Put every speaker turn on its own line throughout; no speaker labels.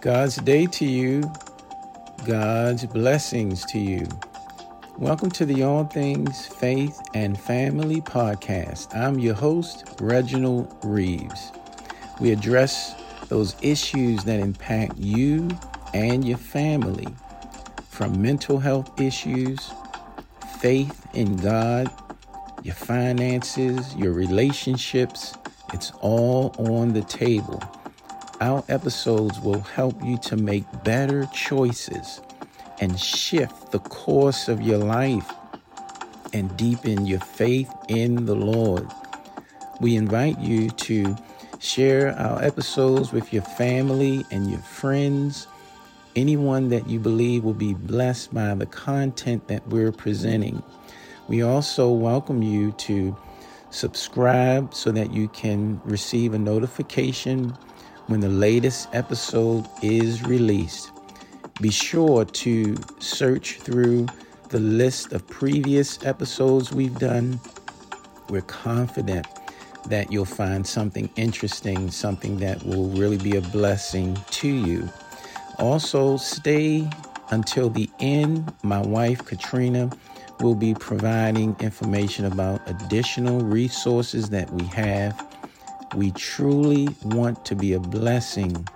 God's day to you, God's blessings to you. Welcome to the All Things Faith and Family podcast. I'm your host, Reginald Reeves. We address those issues that impact you and your family, from mental health issues, faith in God, your finances, your relationships. It's all on the table. Our episodes will help you to make better choices and shift the course of your life and deepen your faith in the Lord. We invite you to share our episodes with your family and your friends, anyone that you believe will be blessed by the content that we're presenting. We also welcome you to subscribe so that you can receive a notification when the latest episode is released. Be sure to search through the list of previous episodes we've done. We're confident that you'll find something interesting, something that will really be a blessing to you. Also, stay until the end. My wife, Katrina, will be providing information about additional resources that we have we truly want to be a blessing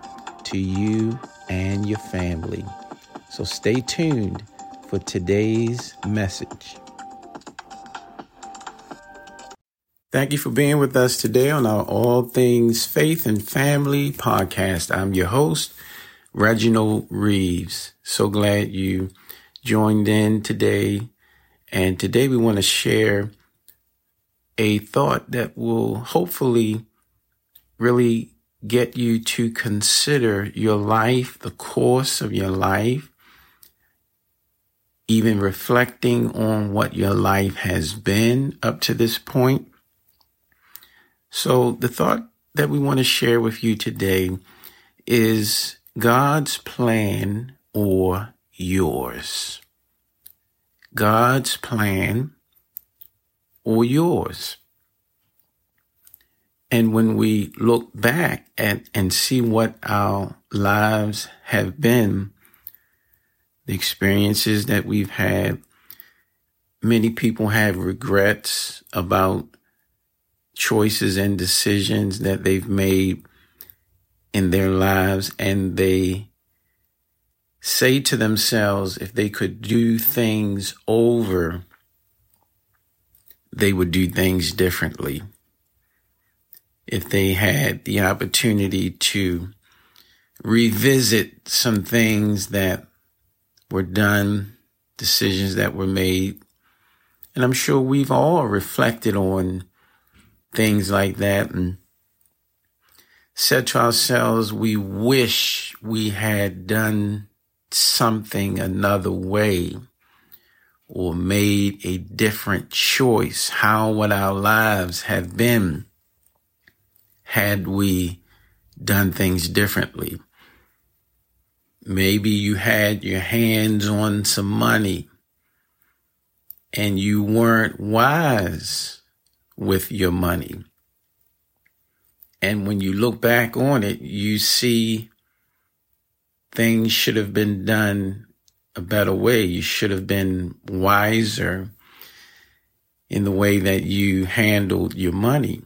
to you and your family. So stay tuned for today's message. Thank you for being with us today on our All Things Faith and Family podcast. I'm your host, Reginald Reeves. So glad you joined in today. And today we want to share a thought that will hopefully really get you to consider your life, the course of your life, even reflecting on what your life has been up to this point. So the thought that we want to share with you today is God's plan or yours. God's plan or yours. And when we look back at and see what our lives have been, the experiences that we've had, many people have regrets about choices and decisions that they've made in their lives and they say to themselves if they could do things over, they would do things differently if they had the opportunity to revisit some things that were done, decisions that were made. And I'm sure we've all reflected on things like that and said to ourselves, we wish we had done something another way or made a different choice. How would our lives have been? Had we done things differently. Maybe you had your hands on some money and you weren't wise with your money. And when you look back on it, you see things should have been done a better way. You should have been wiser in the way that you handled your money.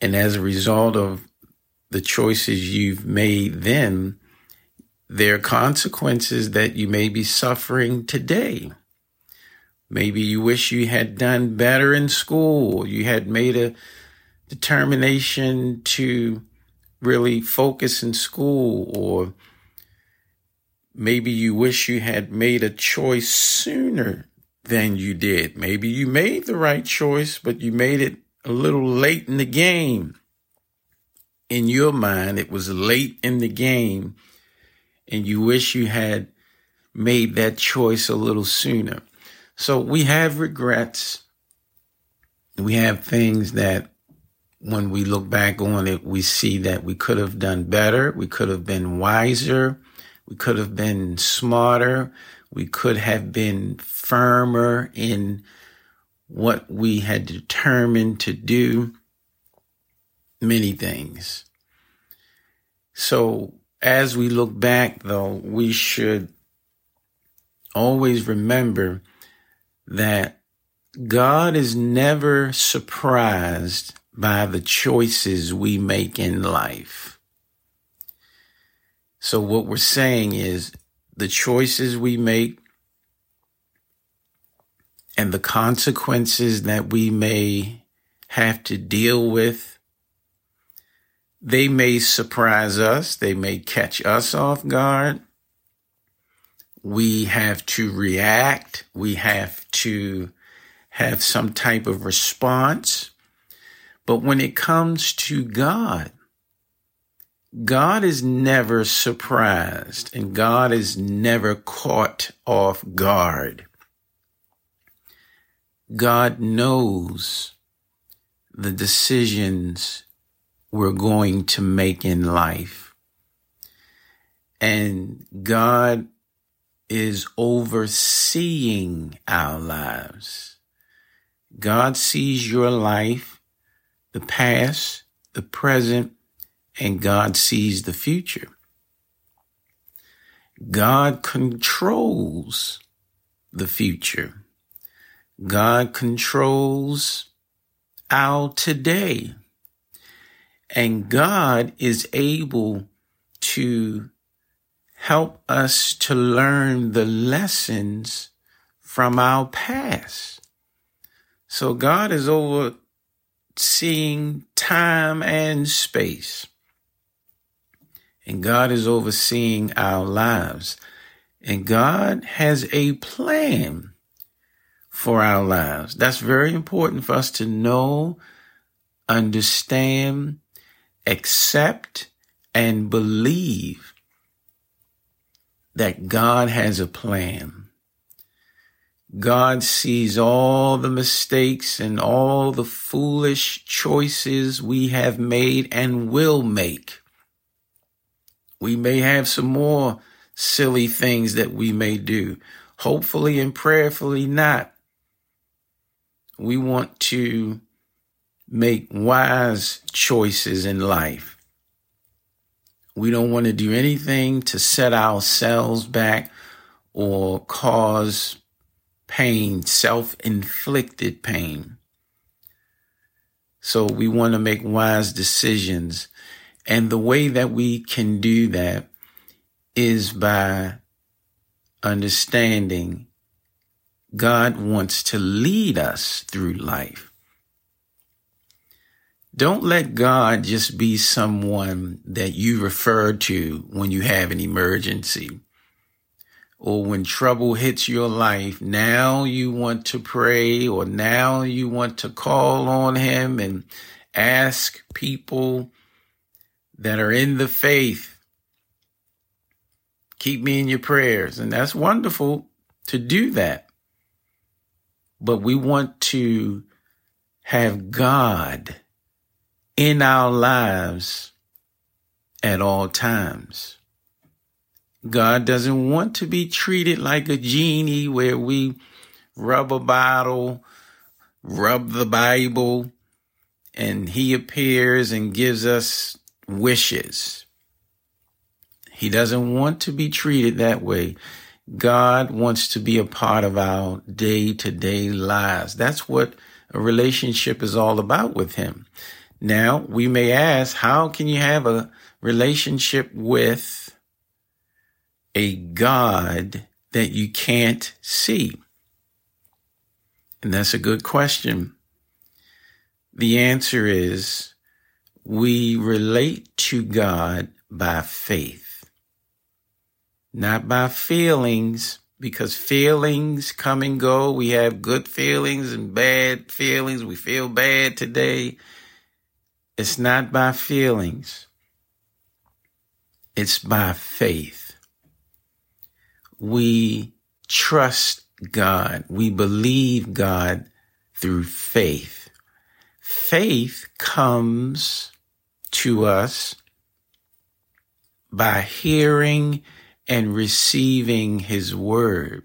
And as a result of the choices you've made then, there are consequences that you may be suffering today. Maybe you wish you had done better in school. You had made a determination to really focus in school or maybe you wish you had made a choice sooner than you did. Maybe you made the right choice, but you made it a little late in the game. In your mind, it was late in the game, and you wish you had made that choice a little sooner. So we have regrets. We have things that when we look back on it, we see that we could have done better. We could have been wiser. We could have been smarter. We could have been firmer in what we had determined to do, many things. So as we look back, though, we should always remember that God is never surprised by the choices we make in life. So what we're saying is the choices we make and the consequences that we may have to deal with, they may surprise us. They may catch us off guard. We have to react. We have to have some type of response. But when it comes to God, God is never surprised and God is never caught off guard. God knows the decisions we're going to make in life. And God is overseeing our lives. God sees your life, the past, the present, and God sees the future. God controls the future. God controls our today. And God is able to help us to learn the lessons from our past. So God is overseeing time and space. And God is overseeing our lives. And God has a plan for our lives. That's very important for us to know, understand, accept, and believe that God has a plan. God sees all the mistakes and all the foolish choices we have made and will make. We may have some more silly things that we may do. Hopefully and prayerfully not we want to make wise choices in life. We don't want to do anything to set ourselves back or cause pain, self inflicted pain. So we want to make wise decisions. And the way that we can do that is by understanding God wants to lead us through life. Don't let God just be someone that you refer to when you have an emergency or when trouble hits your life. Now you want to pray or now you want to call on him and ask people that are in the faith. Keep me in your prayers. And that's wonderful to do that but we want to have God in our lives at all times. God doesn't want to be treated like a genie where we rub a bottle, rub the Bible, and he appears and gives us wishes. He doesn't want to be treated that way. God wants to be a part of our day to day lives. That's what a relationship is all about with Him. Now, we may ask, how can you have a relationship with a God that you can't see? And that's a good question. The answer is we relate to God by faith not by feelings, because feelings come and go. We have good feelings and bad feelings. We feel bad today. It's not by feelings. It's by faith. We trust God. We believe God through faith. Faith comes to us by hearing and receiving his word.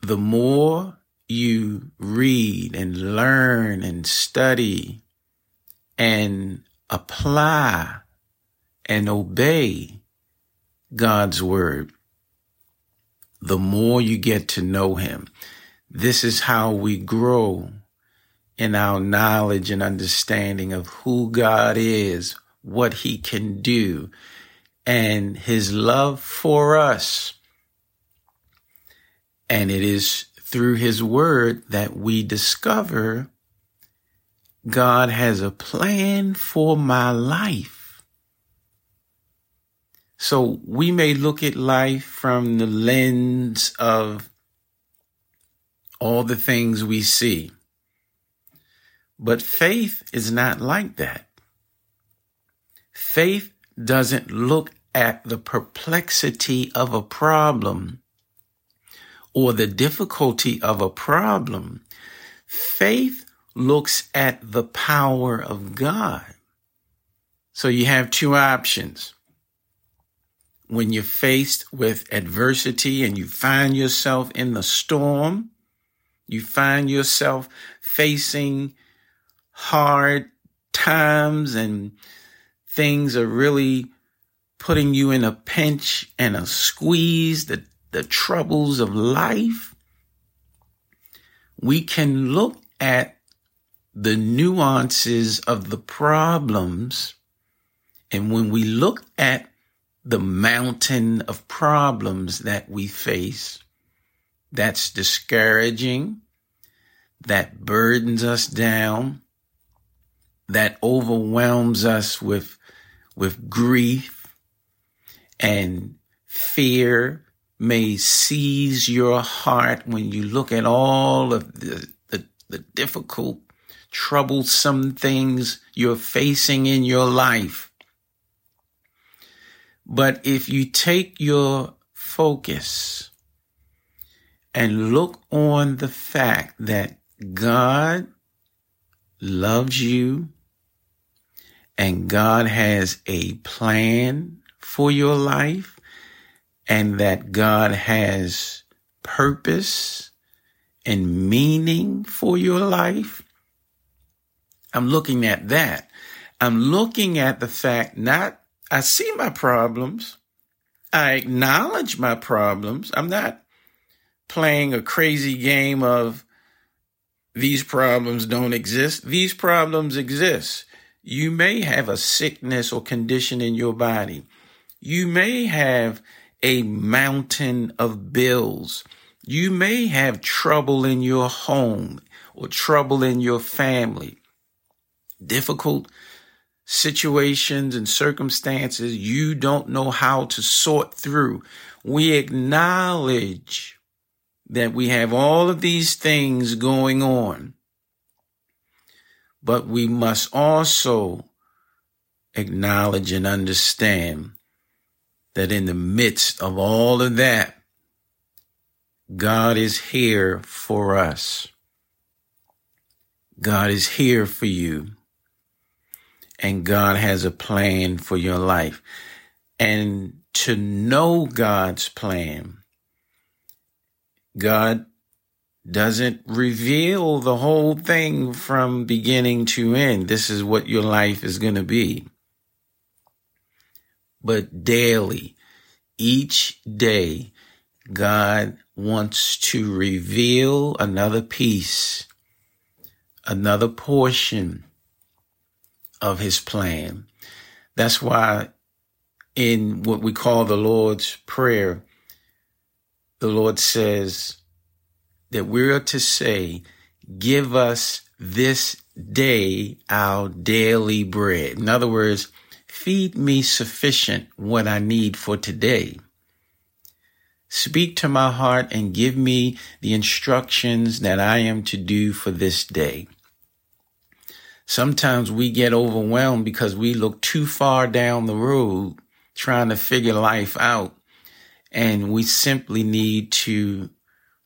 The more you read and learn and study and apply and obey God's word, the more you get to know him. This is how we grow in our knowledge and understanding of who God is, what he can do, and his love for us. And it is through his word that we discover God has a plan for my life. So we may look at life from the lens of all the things we see. But faith is not like that. Faith doesn't look at the perplexity of a problem or the difficulty of a problem. Faith looks at the power of God. So you have two options. When you're faced with adversity and you find yourself in the storm, you find yourself facing hard times and things are really putting you in a pinch and a squeeze, the, the troubles of life, we can look at the nuances of the problems. And when we look at the mountain of problems that we face, that's discouraging, that burdens us down, that overwhelms us with, with grief and fear may seize your heart when you look at all of the, the, the difficult troublesome things you're facing in your life. But if you take your focus and look on the fact that God loves you and God has a plan for your life and that God has purpose and meaning for your life, I'm looking at that. I'm looking at the fact not, I see my problems. I acknowledge my problems. I'm not playing a crazy game of these problems don't exist. These problems exist. You may have a sickness or condition in your body. You may have a mountain of bills. You may have trouble in your home or trouble in your family difficult situations and circumstances you don't know how to sort through. We acknowledge that we have all of these things going on, but we must also acknowledge and understand that in the midst of all of that, God is here for us. God is here for you and God has a plan for your life. And to know God's plan, God doesn't reveal the whole thing from beginning to end. This is what your life is going to be. But daily, each day, God wants to reveal another piece, another portion of his plan. That's why in what we call the Lord's Prayer, the Lord says that we're to say, give us this day our daily bread. In other words, feed me sufficient what I need for today. Speak to my heart and give me the instructions that I am to do for this day. Sometimes we get overwhelmed because we look too far down the road trying to figure life out. And we simply need to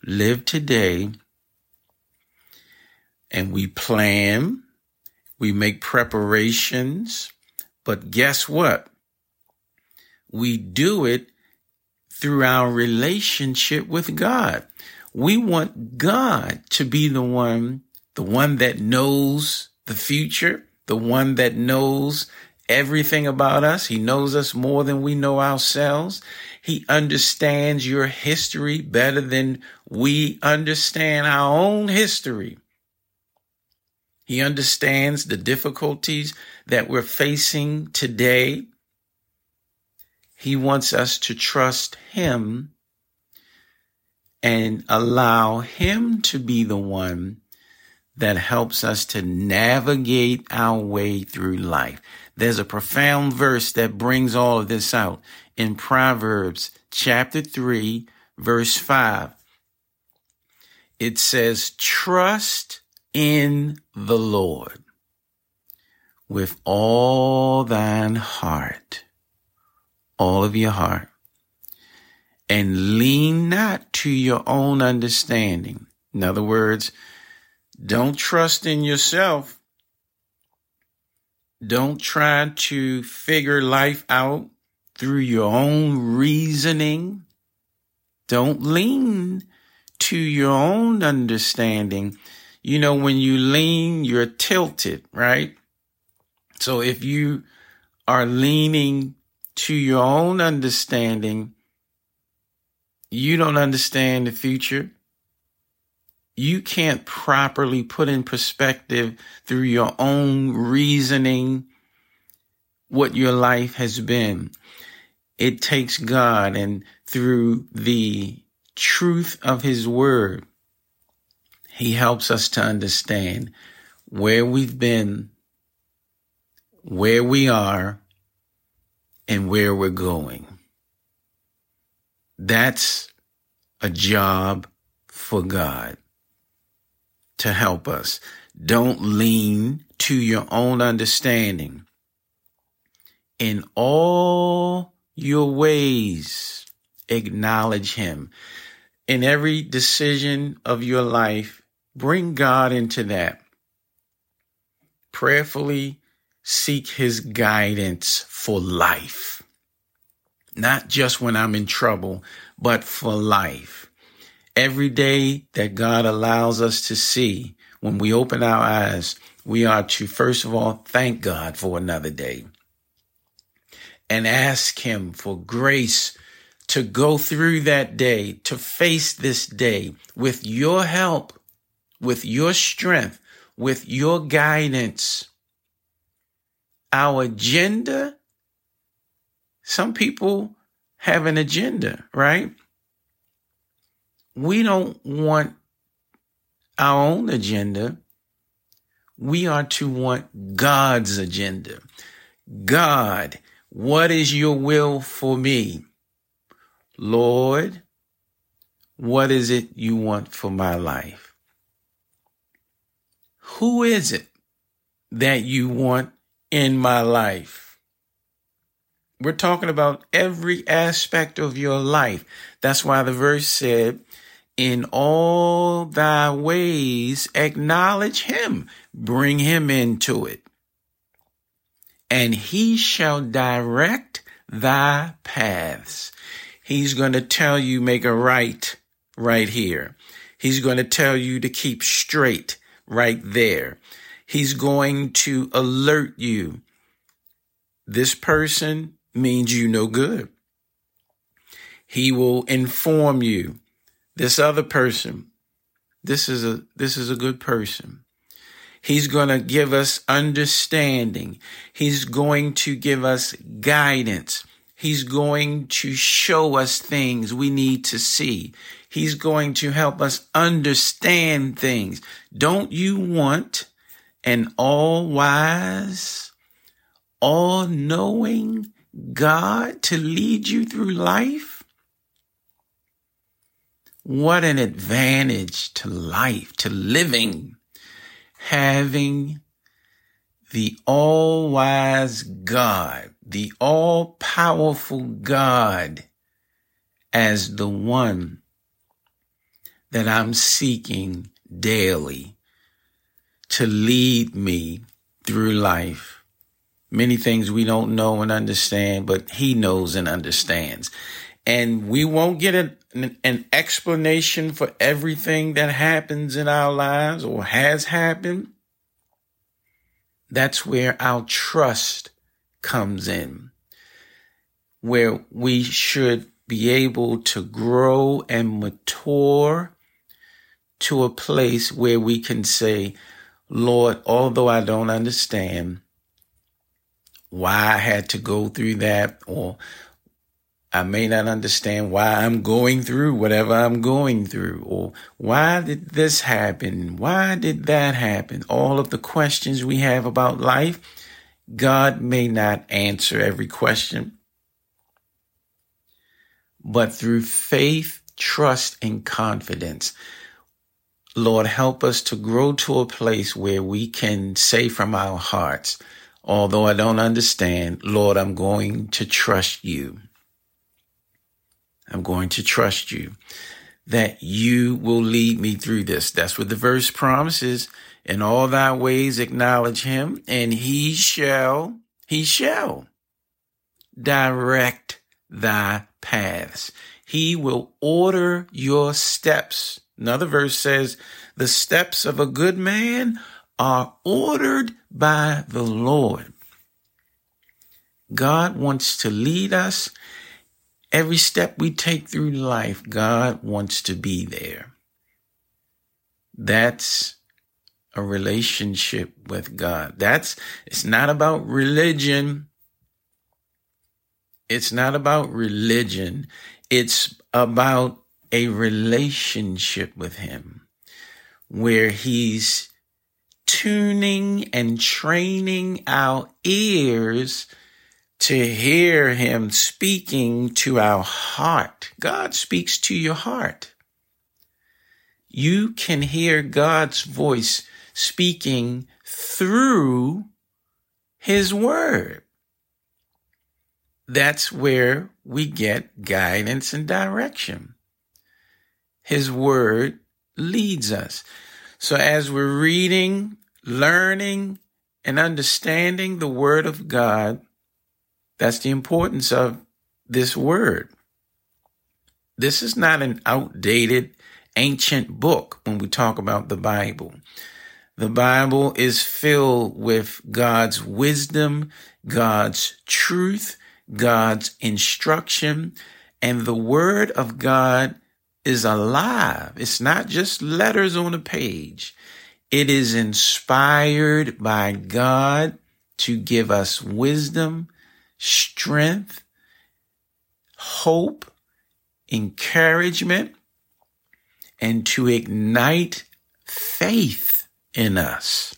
live today and we plan, we make preparations, but guess what? We do it through our relationship with God. We want God to be the one, the one that knows the future, the one that knows everything about us. He knows us more than we know ourselves. He understands your history better than we understand our own history. He understands the difficulties that we're facing today. He wants us to trust Him and allow Him to be the one that helps us to navigate our way through life. There's a profound verse that brings all of this out in Proverbs chapter 3, verse 5. It says, Trust in the Lord with all thine heart, all of your heart, and lean not to your own understanding. In other words, don't trust in yourself. Don't try to figure life out through your own reasoning. Don't lean to your own understanding. You know, when you lean, you're tilted, right? So if you are leaning to your own understanding, you don't understand the future. You can't properly put in perspective through your own reasoning what your life has been. It takes God and through the truth of his word, he helps us to understand where we've been, where we are, and where we're going. That's a job for God to help us. Don't lean to your own understanding. In all your ways, acknowledge Him. In every decision of your life, bring God into that. Prayerfully seek His guidance for life. Not just when I'm in trouble, but for life. Every day that God allows us to see, when we open our eyes, we are to first of all thank God for another day and ask Him for grace to go through that day, to face this day with your help, with your strength, with your guidance. Our agenda, some people have an agenda, right? We don't want our own agenda. We are to want God's agenda. God, what is your will for me? Lord, what is it you want for my life? Who is it that you want in my life? We're talking about every aspect of your life. That's why the verse said, in all thy ways acknowledge him, bring him into it and he shall direct thy paths. He's going to tell you make a right right here. He's going to tell you to keep straight right there. He's going to alert you. This person means you no good. He will inform you. This other person, this is a, this is a good person. He's going to give us understanding. He's going to give us guidance. He's going to show us things we need to see. He's going to help us understand things. Don't you want an all wise, all knowing God to lead you through life? What an advantage to life, to living having the all wise God, the all powerful God as the one that I'm seeking daily to lead me through life. Many things we don't know and understand, but he knows and understands. And we won't get an, an explanation for everything that happens in our lives or has happened. That's where our trust comes in, where we should be able to grow and mature to a place where we can say, Lord, although I don't understand why I had to go through that, or I may not understand why I'm going through whatever I'm going through, or why did this happen? Why did that happen? All of the questions we have about life, God may not answer every question. But through faith, trust, and confidence, Lord, help us to grow to a place where we can say from our hearts, although I don't understand, Lord, I'm going to trust you. I'm going to trust you that you will lead me through this. That's what the verse promises. In all thy ways acknowledge him and he shall, he shall direct thy paths. He will order your steps. Another verse says, the steps of a good man are ordered by the Lord. God wants to lead us Every step we take through life, God wants to be there. That's a relationship with God. That's, it's not about religion. It's not about religion. It's about a relationship with Him where He's tuning and training our ears to hear him speaking to our heart. God speaks to your heart. You can hear God's voice speaking through his word. That's where we get guidance and direction. His word leads us. So as we're reading, learning, and understanding the word of God, that's the importance of this word. This is not an outdated, ancient book when we talk about the Bible. The Bible is filled with God's wisdom, God's truth, God's instruction, and the Word of God is alive. It's not just letters on a page. It is inspired by God to give us wisdom, strength, hope, encouragement, and to ignite faith in us.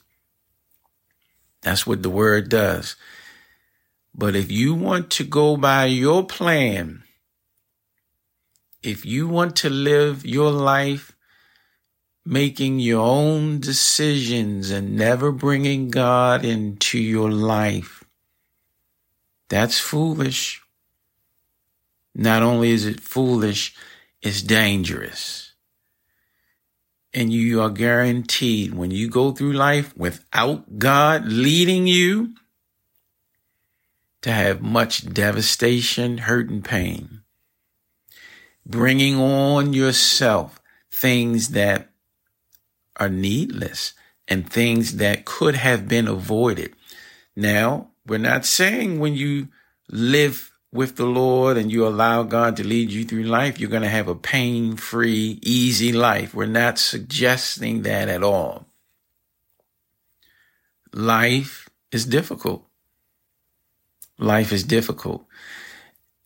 That's what the word does. But if you want to go by your plan, if you want to live your life making your own decisions and never bringing God into your life, that's foolish. Not only is it foolish, it's dangerous. And you are guaranteed when you go through life without God leading you to have much devastation, hurt, and pain. Bringing on yourself things that are needless and things that could have been avoided. Now, we're not saying when you live with the Lord and you allow God to lead you through life, you're going to have a pain free, easy life. We're not suggesting that at all. Life is difficult. Life is difficult.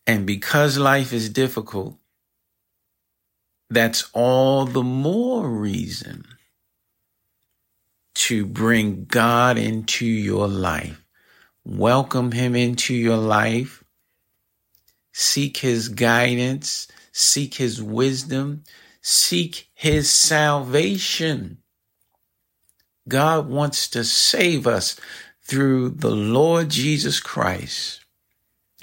And because life is difficult, that's all the more reason to bring God into your life welcome him into your life, seek his guidance, seek his wisdom, seek his salvation. God wants to save us through the Lord Jesus Christ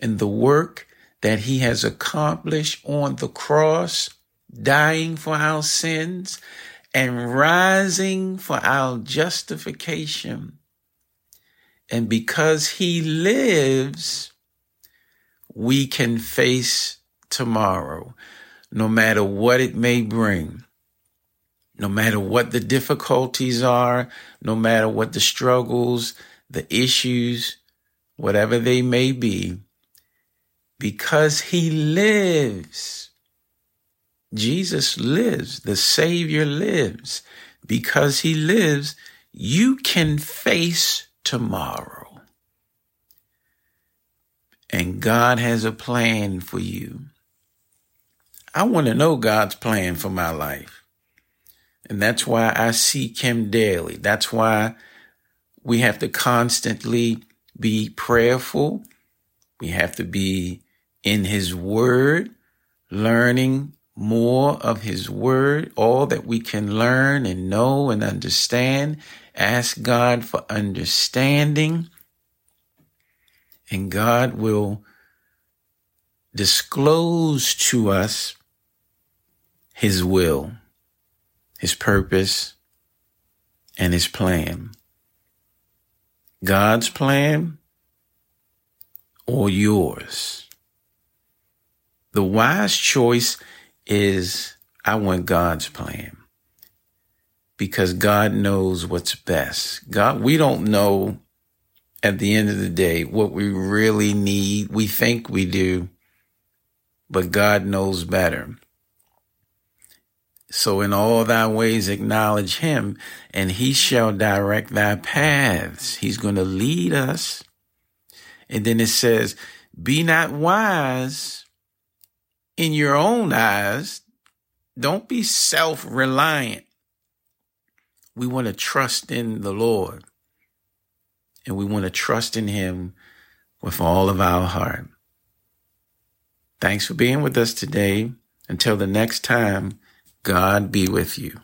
and the work that he has accomplished on the cross, dying for our sins and rising for our justification. And because he lives, we can face tomorrow, no matter what it may bring, no matter what the difficulties are, no matter what the struggles, the issues, whatever they may be, because he lives. Jesus lives. The Savior lives. Because he lives, you can face tomorrow. And God has a plan for you. I want to know God's plan for my life. And that's why I seek him daily. That's why we have to constantly be prayerful. We have to be in his word, learning more of his word, all that we can learn and know and understand. Ask God for understanding and God will disclose to us his will his purpose, and his plan. God's plan or yours. The wise choice is I want God's plan because God knows what's best. God, we don't know at the end of the day what we really need. We think we do, but God knows better. So in all thy ways acknowledge him and he shall direct thy paths. He's going to lead us. And then it says, be not wise in your own eyes. Don't be self reliant. We want to trust in the Lord and we want to trust in him with all of our heart. Thanks for being with us today. Until the next time, God be with you.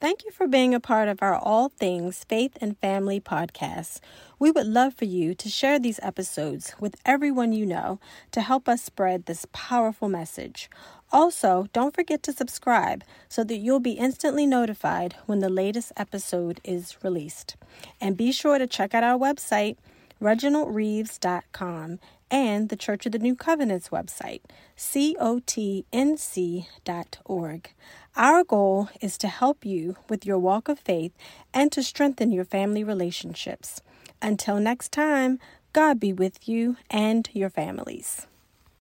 Thank you for being a part of our All Things Faith and Family podcast. We would love for you to share these episodes with everyone you know to help us spread this powerful message. Also, don't forget to subscribe so that you'll be instantly notified when the latest episode is released. And be sure to check out our website, reginaldreaves.com, and the Church of the New Covenant's website, cotnc.org. Our goal is to help you with your walk of faith and to strengthen your family relationships. Until next time, God be with you and your families.